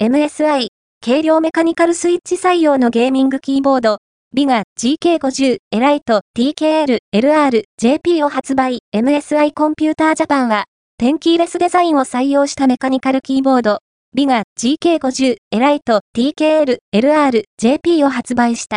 MSI、軽量メカニカルスイッチ採用のゲーミングキーボード、ビガ GK50 エライト TKL LR JP を発売。MSI コンピュータージャパンは、テンキーレスデザインを採用したメカニカルキーボード、ビガ GK50 エライト TKL LR JP を発売した。